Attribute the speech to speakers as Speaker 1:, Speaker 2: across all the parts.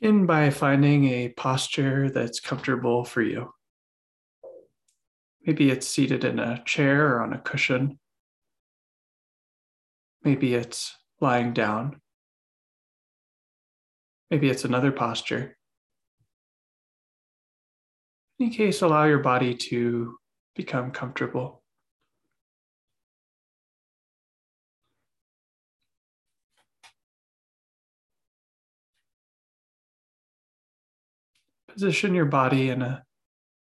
Speaker 1: Begin by finding a posture that's comfortable for you. Maybe it's seated in a chair or on a cushion. Maybe it's lying down. Maybe it's another posture. In any case, allow your body to become comfortable. Position your body in a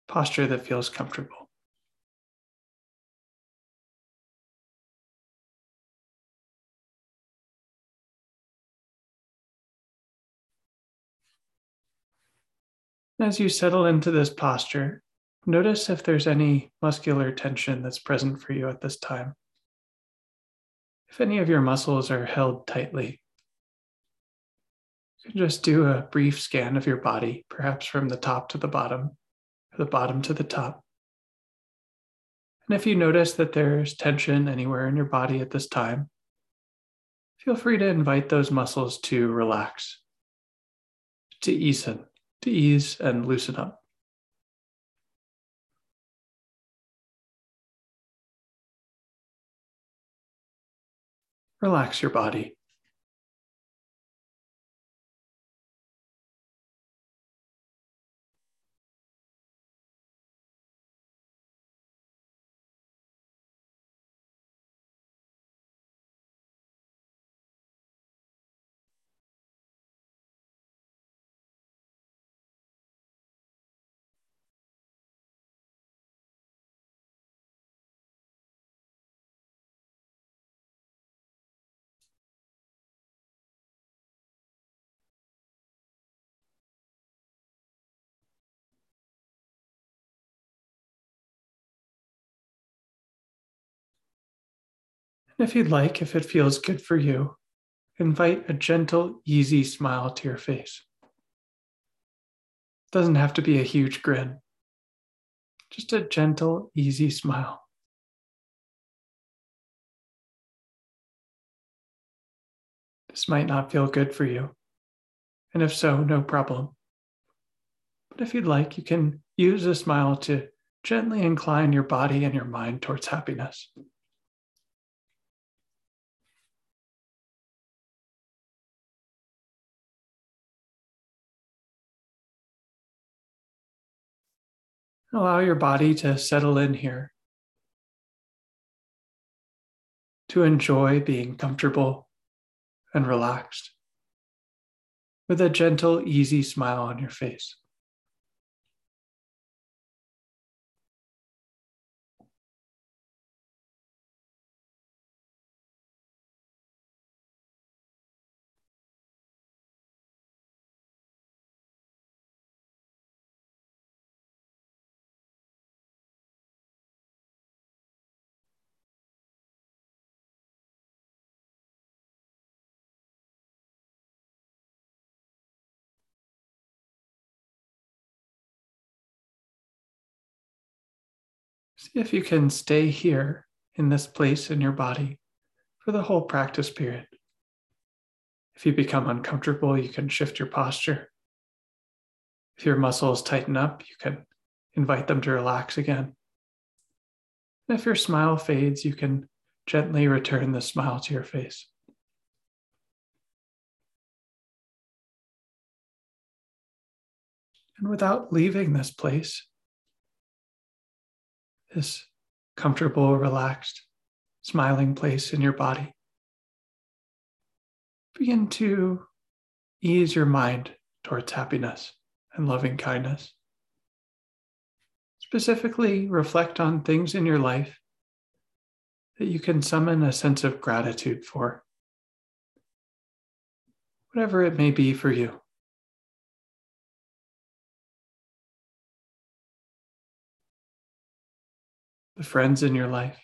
Speaker 1: posture that feels comfortable. As you settle into this posture, notice if there's any muscular tension that's present for you at this time. If any of your muscles are held tightly, just do a brief scan of your body, perhaps from the top to the bottom, the bottom to the top. And if you notice that there's tension anywhere in your body at this time, feel free to invite those muscles to relax, to ease in, to ease and loosen up. Relax your body. If you'd like, if it feels good for you, invite a gentle, easy smile to your face. It doesn't have to be a huge grin, just a gentle, easy smile. This might not feel good for you. And if so, no problem. But if you'd like, you can use a smile to gently incline your body and your mind towards happiness. Allow your body to settle in here, to enjoy being comfortable and relaxed with a gentle, easy smile on your face. See if you can stay here in this place in your body for the whole practice period. If you become uncomfortable, you can shift your posture. If your muscles tighten up, you can invite them to relax again. And if your smile fades, you can gently return the smile to your face. And without leaving this place, this comfortable, relaxed, smiling place in your body. Begin to ease your mind towards happiness and loving kindness. Specifically, reflect on things in your life that you can summon a sense of gratitude for, whatever it may be for you. The friends in your life,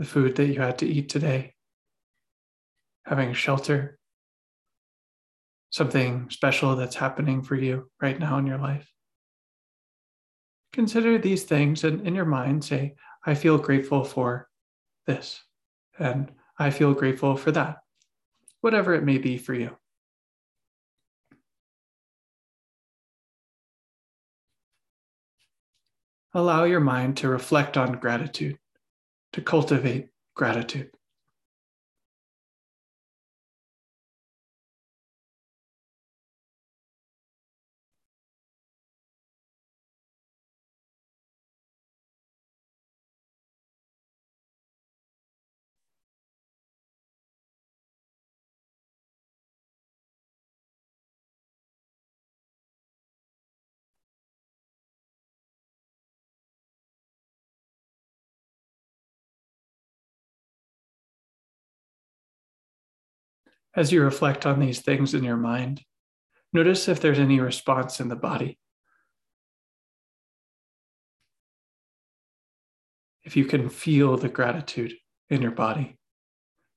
Speaker 1: the food that you had to eat today, having shelter, something special that's happening for you right now in your life. Consider these things and in your mind say, I feel grateful for this, and I feel grateful for that, whatever it may be for you. Allow your mind to reflect on gratitude, to cultivate gratitude. As you reflect on these things in your mind, notice if there's any response in the body. If you can feel the gratitude in your body,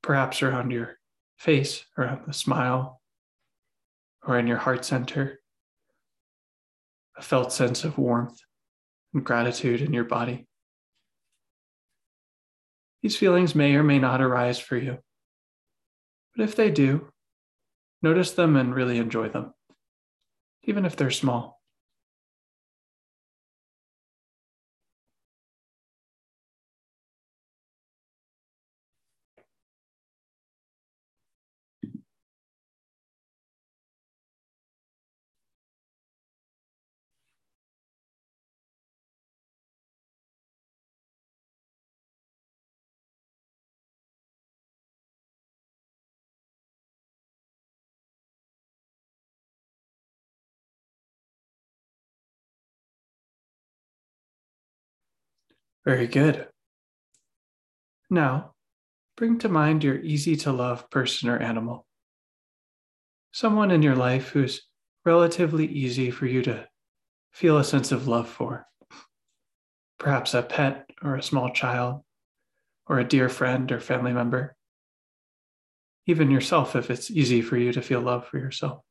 Speaker 1: perhaps around your face, around the smile, or in your heart center, a felt sense of warmth and gratitude in your body. These feelings may or may not arise for you. But if they do, notice them and really enjoy them, even if they're small. Very good. Now, bring to mind your easy to love person or animal. Someone in your life who's relatively easy for you to feel a sense of love for. Perhaps a pet or a small child, or a dear friend or family member. Even yourself, if it's easy for you to feel love for yourself.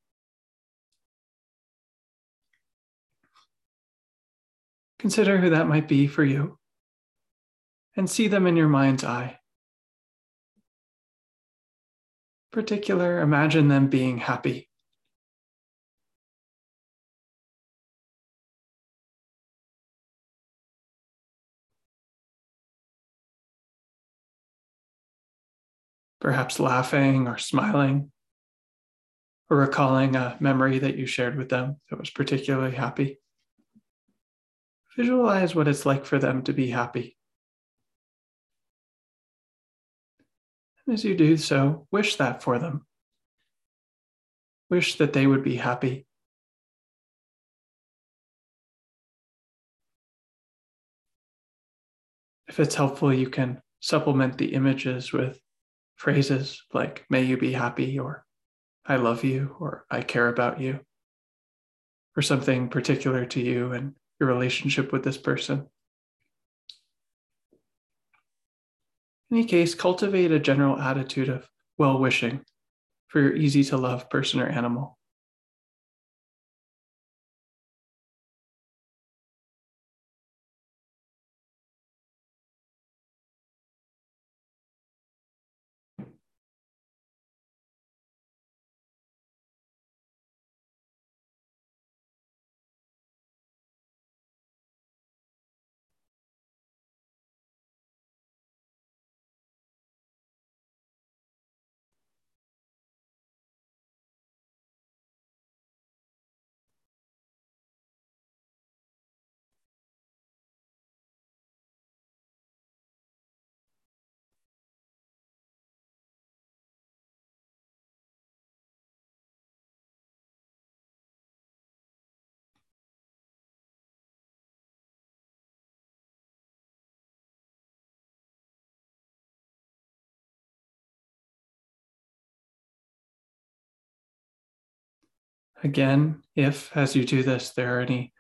Speaker 1: Consider who that might be for you and see them in your mind's eye. Particular, imagine them being happy. Perhaps laughing or smiling, or recalling a memory that you shared with them that was particularly happy. Visualize what it's like for them to be happy. As you do so, wish that for them. Wish that they would be happy. If it's helpful, you can supplement the images with phrases like, may you be happy, or I love you, or I care about you, or something particular to you and your relationship with this person. Any case, cultivate a general attitude of well wishing for your easy to love person or animal. Again, if as you do this, there are any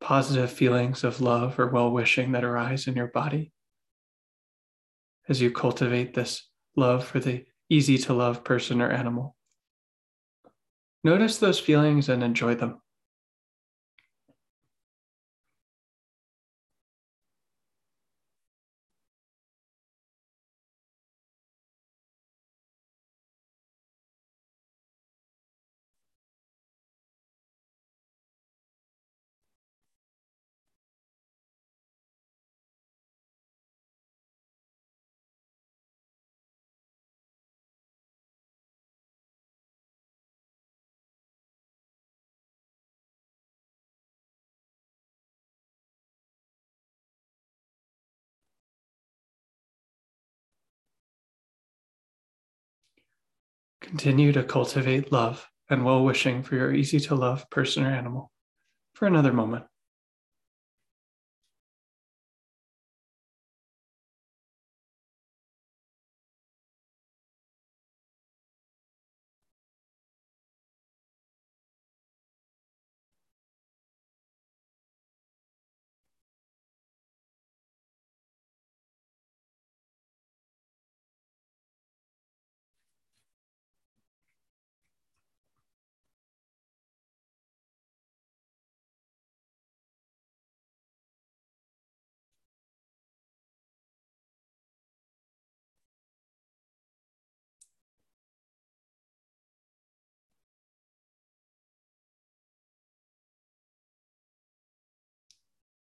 Speaker 1: positive feelings of love or well wishing that arise in your body, as you cultivate this love for the easy to love person or animal, notice those feelings and enjoy them. Continue to cultivate love and well wishing for your easy to love person or animal for another moment.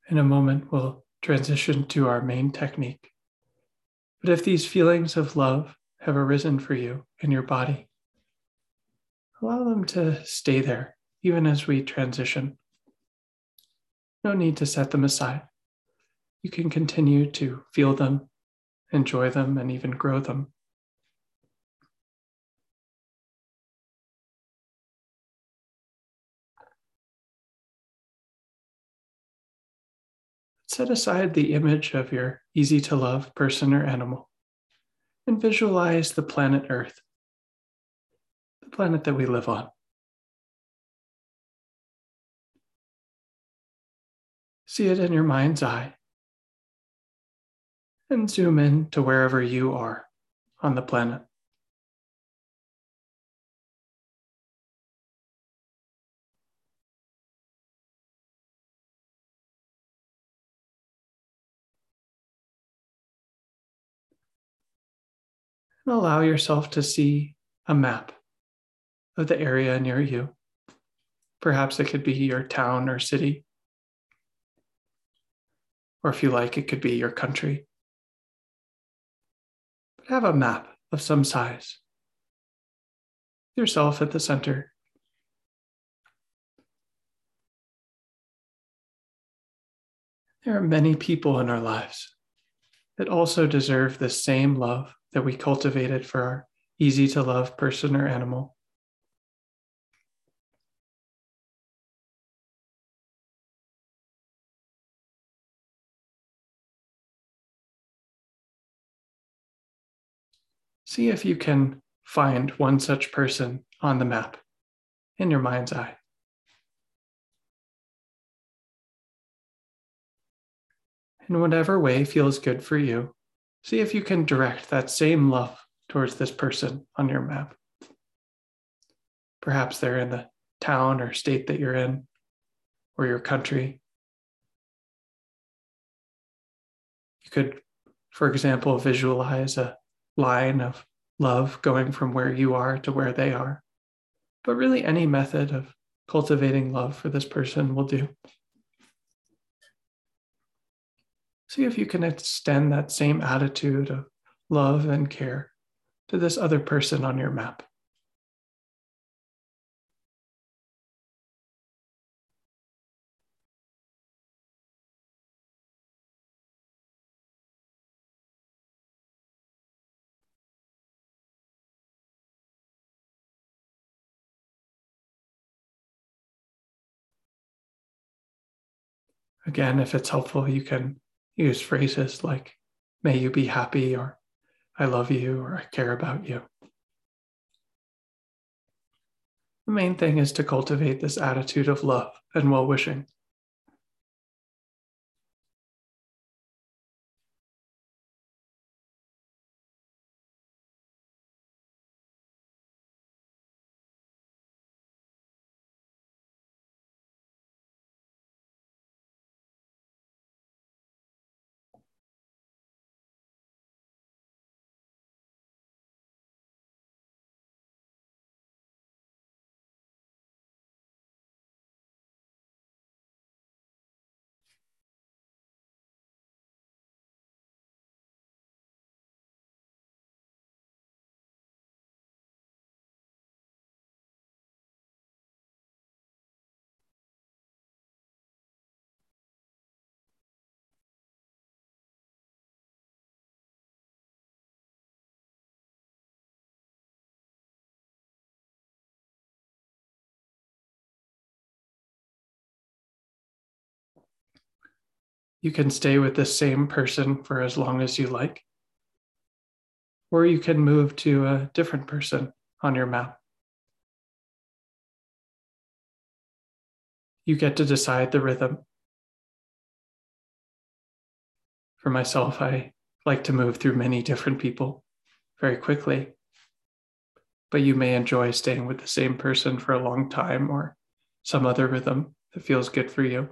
Speaker 1: In a moment, we'll transition to our main technique. But if these feelings of love have arisen for you in your body, allow them to stay there even as we transition. No need to set them aside. You can continue to feel them, enjoy them, and even grow them. Set aside the image of your easy to love person or animal and visualize the planet Earth, the planet that we live on. See it in your mind's eye and zoom in to wherever you are on the planet. And allow yourself to see a map of the area near you. Perhaps it could be your town or city. Or if you like, it could be your country. But have a map of some size. Yourself at the center. There are many people in our lives that also deserve the same love that we cultivated for our easy to love person or animal. See if you can find one such person on the map in your mind's eye. In whatever way feels good for you, See if you can direct that same love towards this person on your map. Perhaps they're in the town or state that you're in, or your country. You could, for example, visualize a line of love going from where you are to where they are. But really, any method of cultivating love for this person will do. See if you can extend that same attitude of love and care to this other person on your map. Again, if it's helpful, you can use phrases like, may you be happy, or I love you, or I care about you. The main thing is to cultivate this attitude of love and well wishing. You can stay with the same person for as long as you like, or you can move to a different person on your map. You get to decide the rhythm. For myself, I like to move through many different people very quickly, but you may enjoy staying with the same person for a long time or some other rhythm that feels good for you.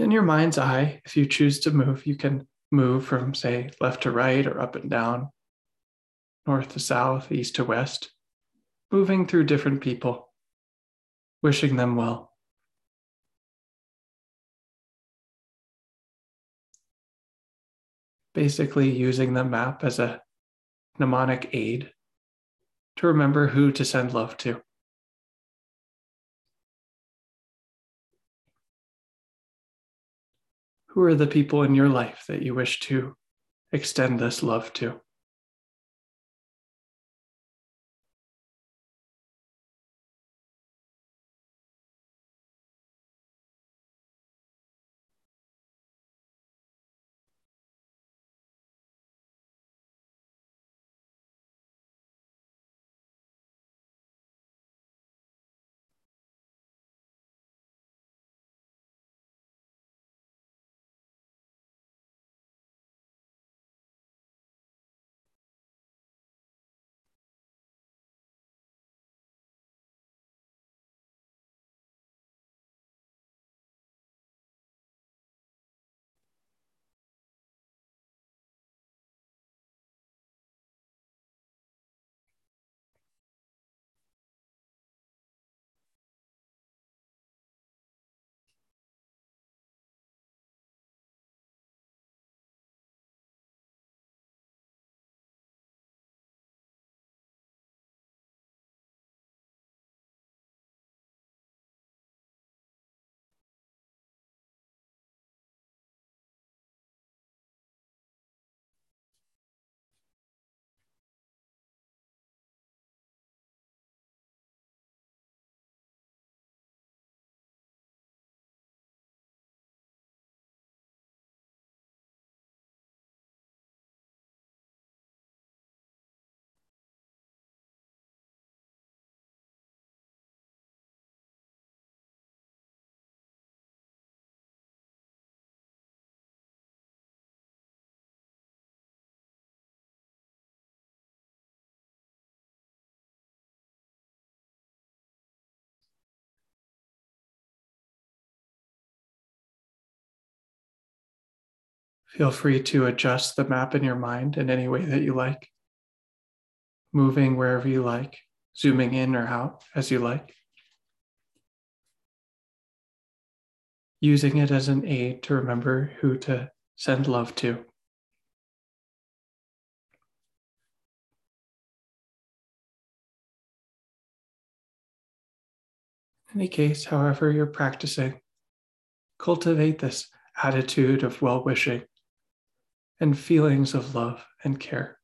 Speaker 1: In your mind's eye, if you choose to move, you can move from, say, left to right or up and down, north to south, east to west, moving through different people, wishing them well. Basically, using the map as a mnemonic aid to remember who to send love to. Who are the people in your life that you wish to extend this love to? Feel free to adjust the map in your mind in any way that you like, moving wherever you like, zooming in or out as you like, using it as an aid to remember who to send love to. In any case, however you're practicing, cultivate this attitude of well wishing and feelings of love and care.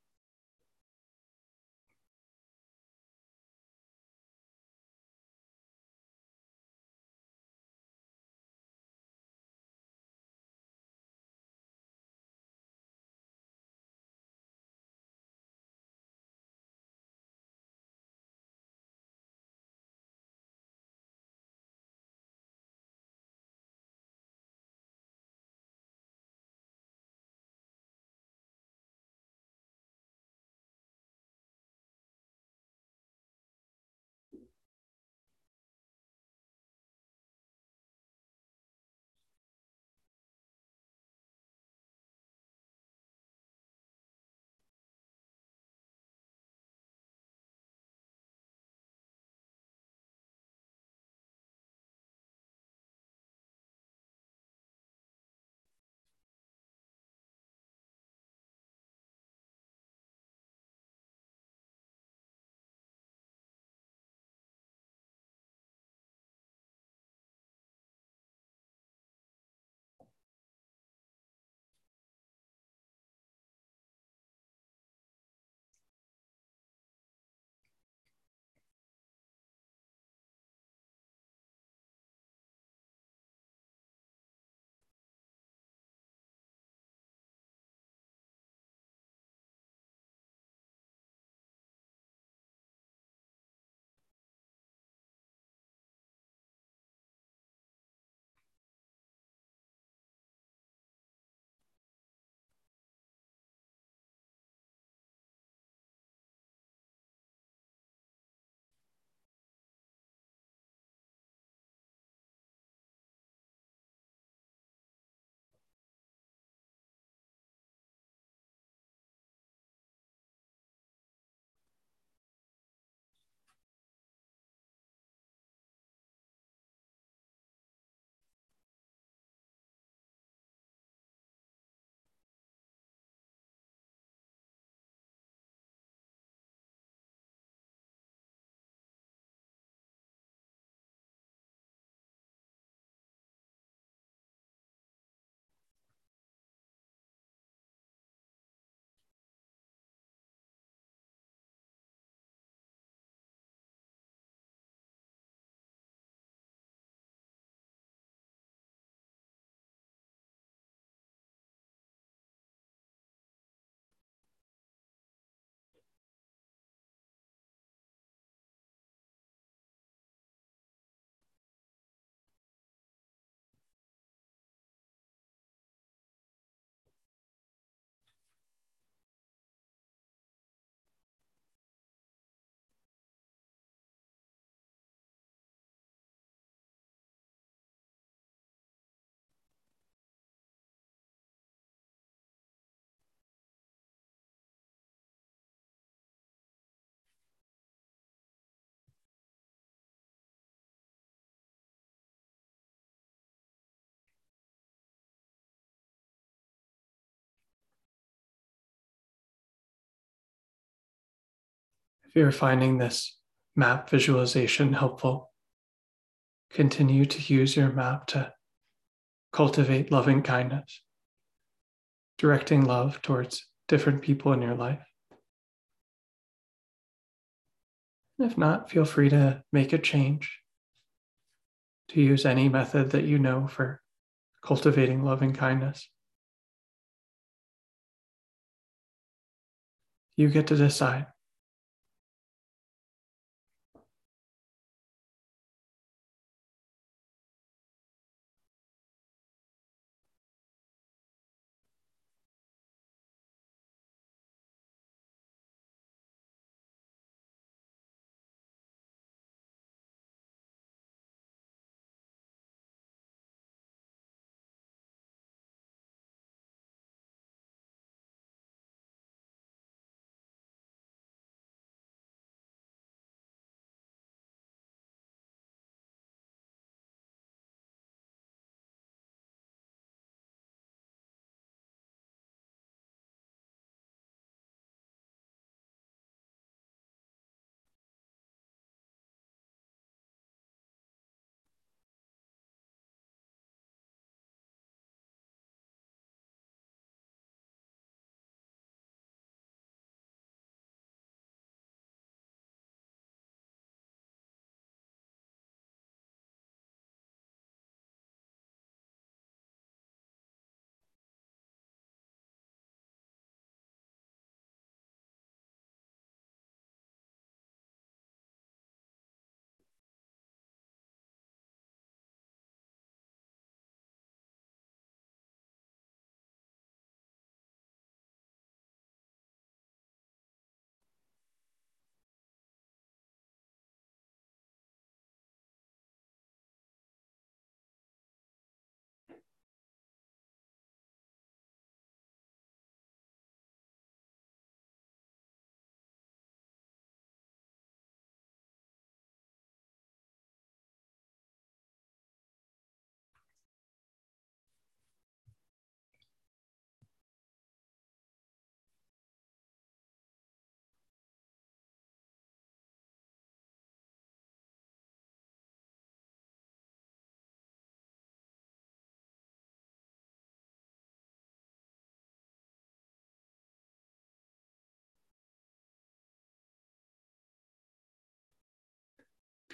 Speaker 1: If you're finding this map visualization helpful, continue to use your map to cultivate loving kindness, directing love towards different people in your life. And If not, feel free to make a change, to use any method that you know for cultivating loving kindness. You get to decide.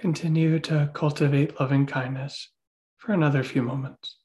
Speaker 1: Continue to cultivate loving kindness for another few moments.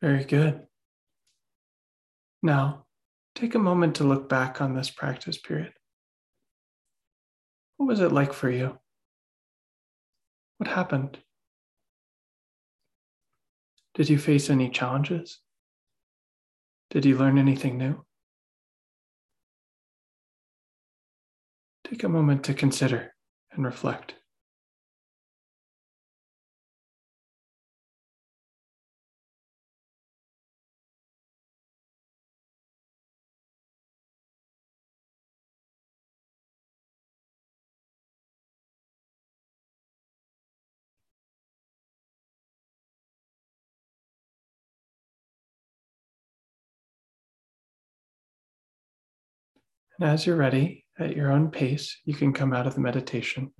Speaker 1: Very good. Now, take a moment to look back on this practice period. What was it like for you? What happened? Did you face any challenges? Did you learn anything new? Take a moment to consider and reflect. And as you're ready, at your own pace, you can come out of the meditation.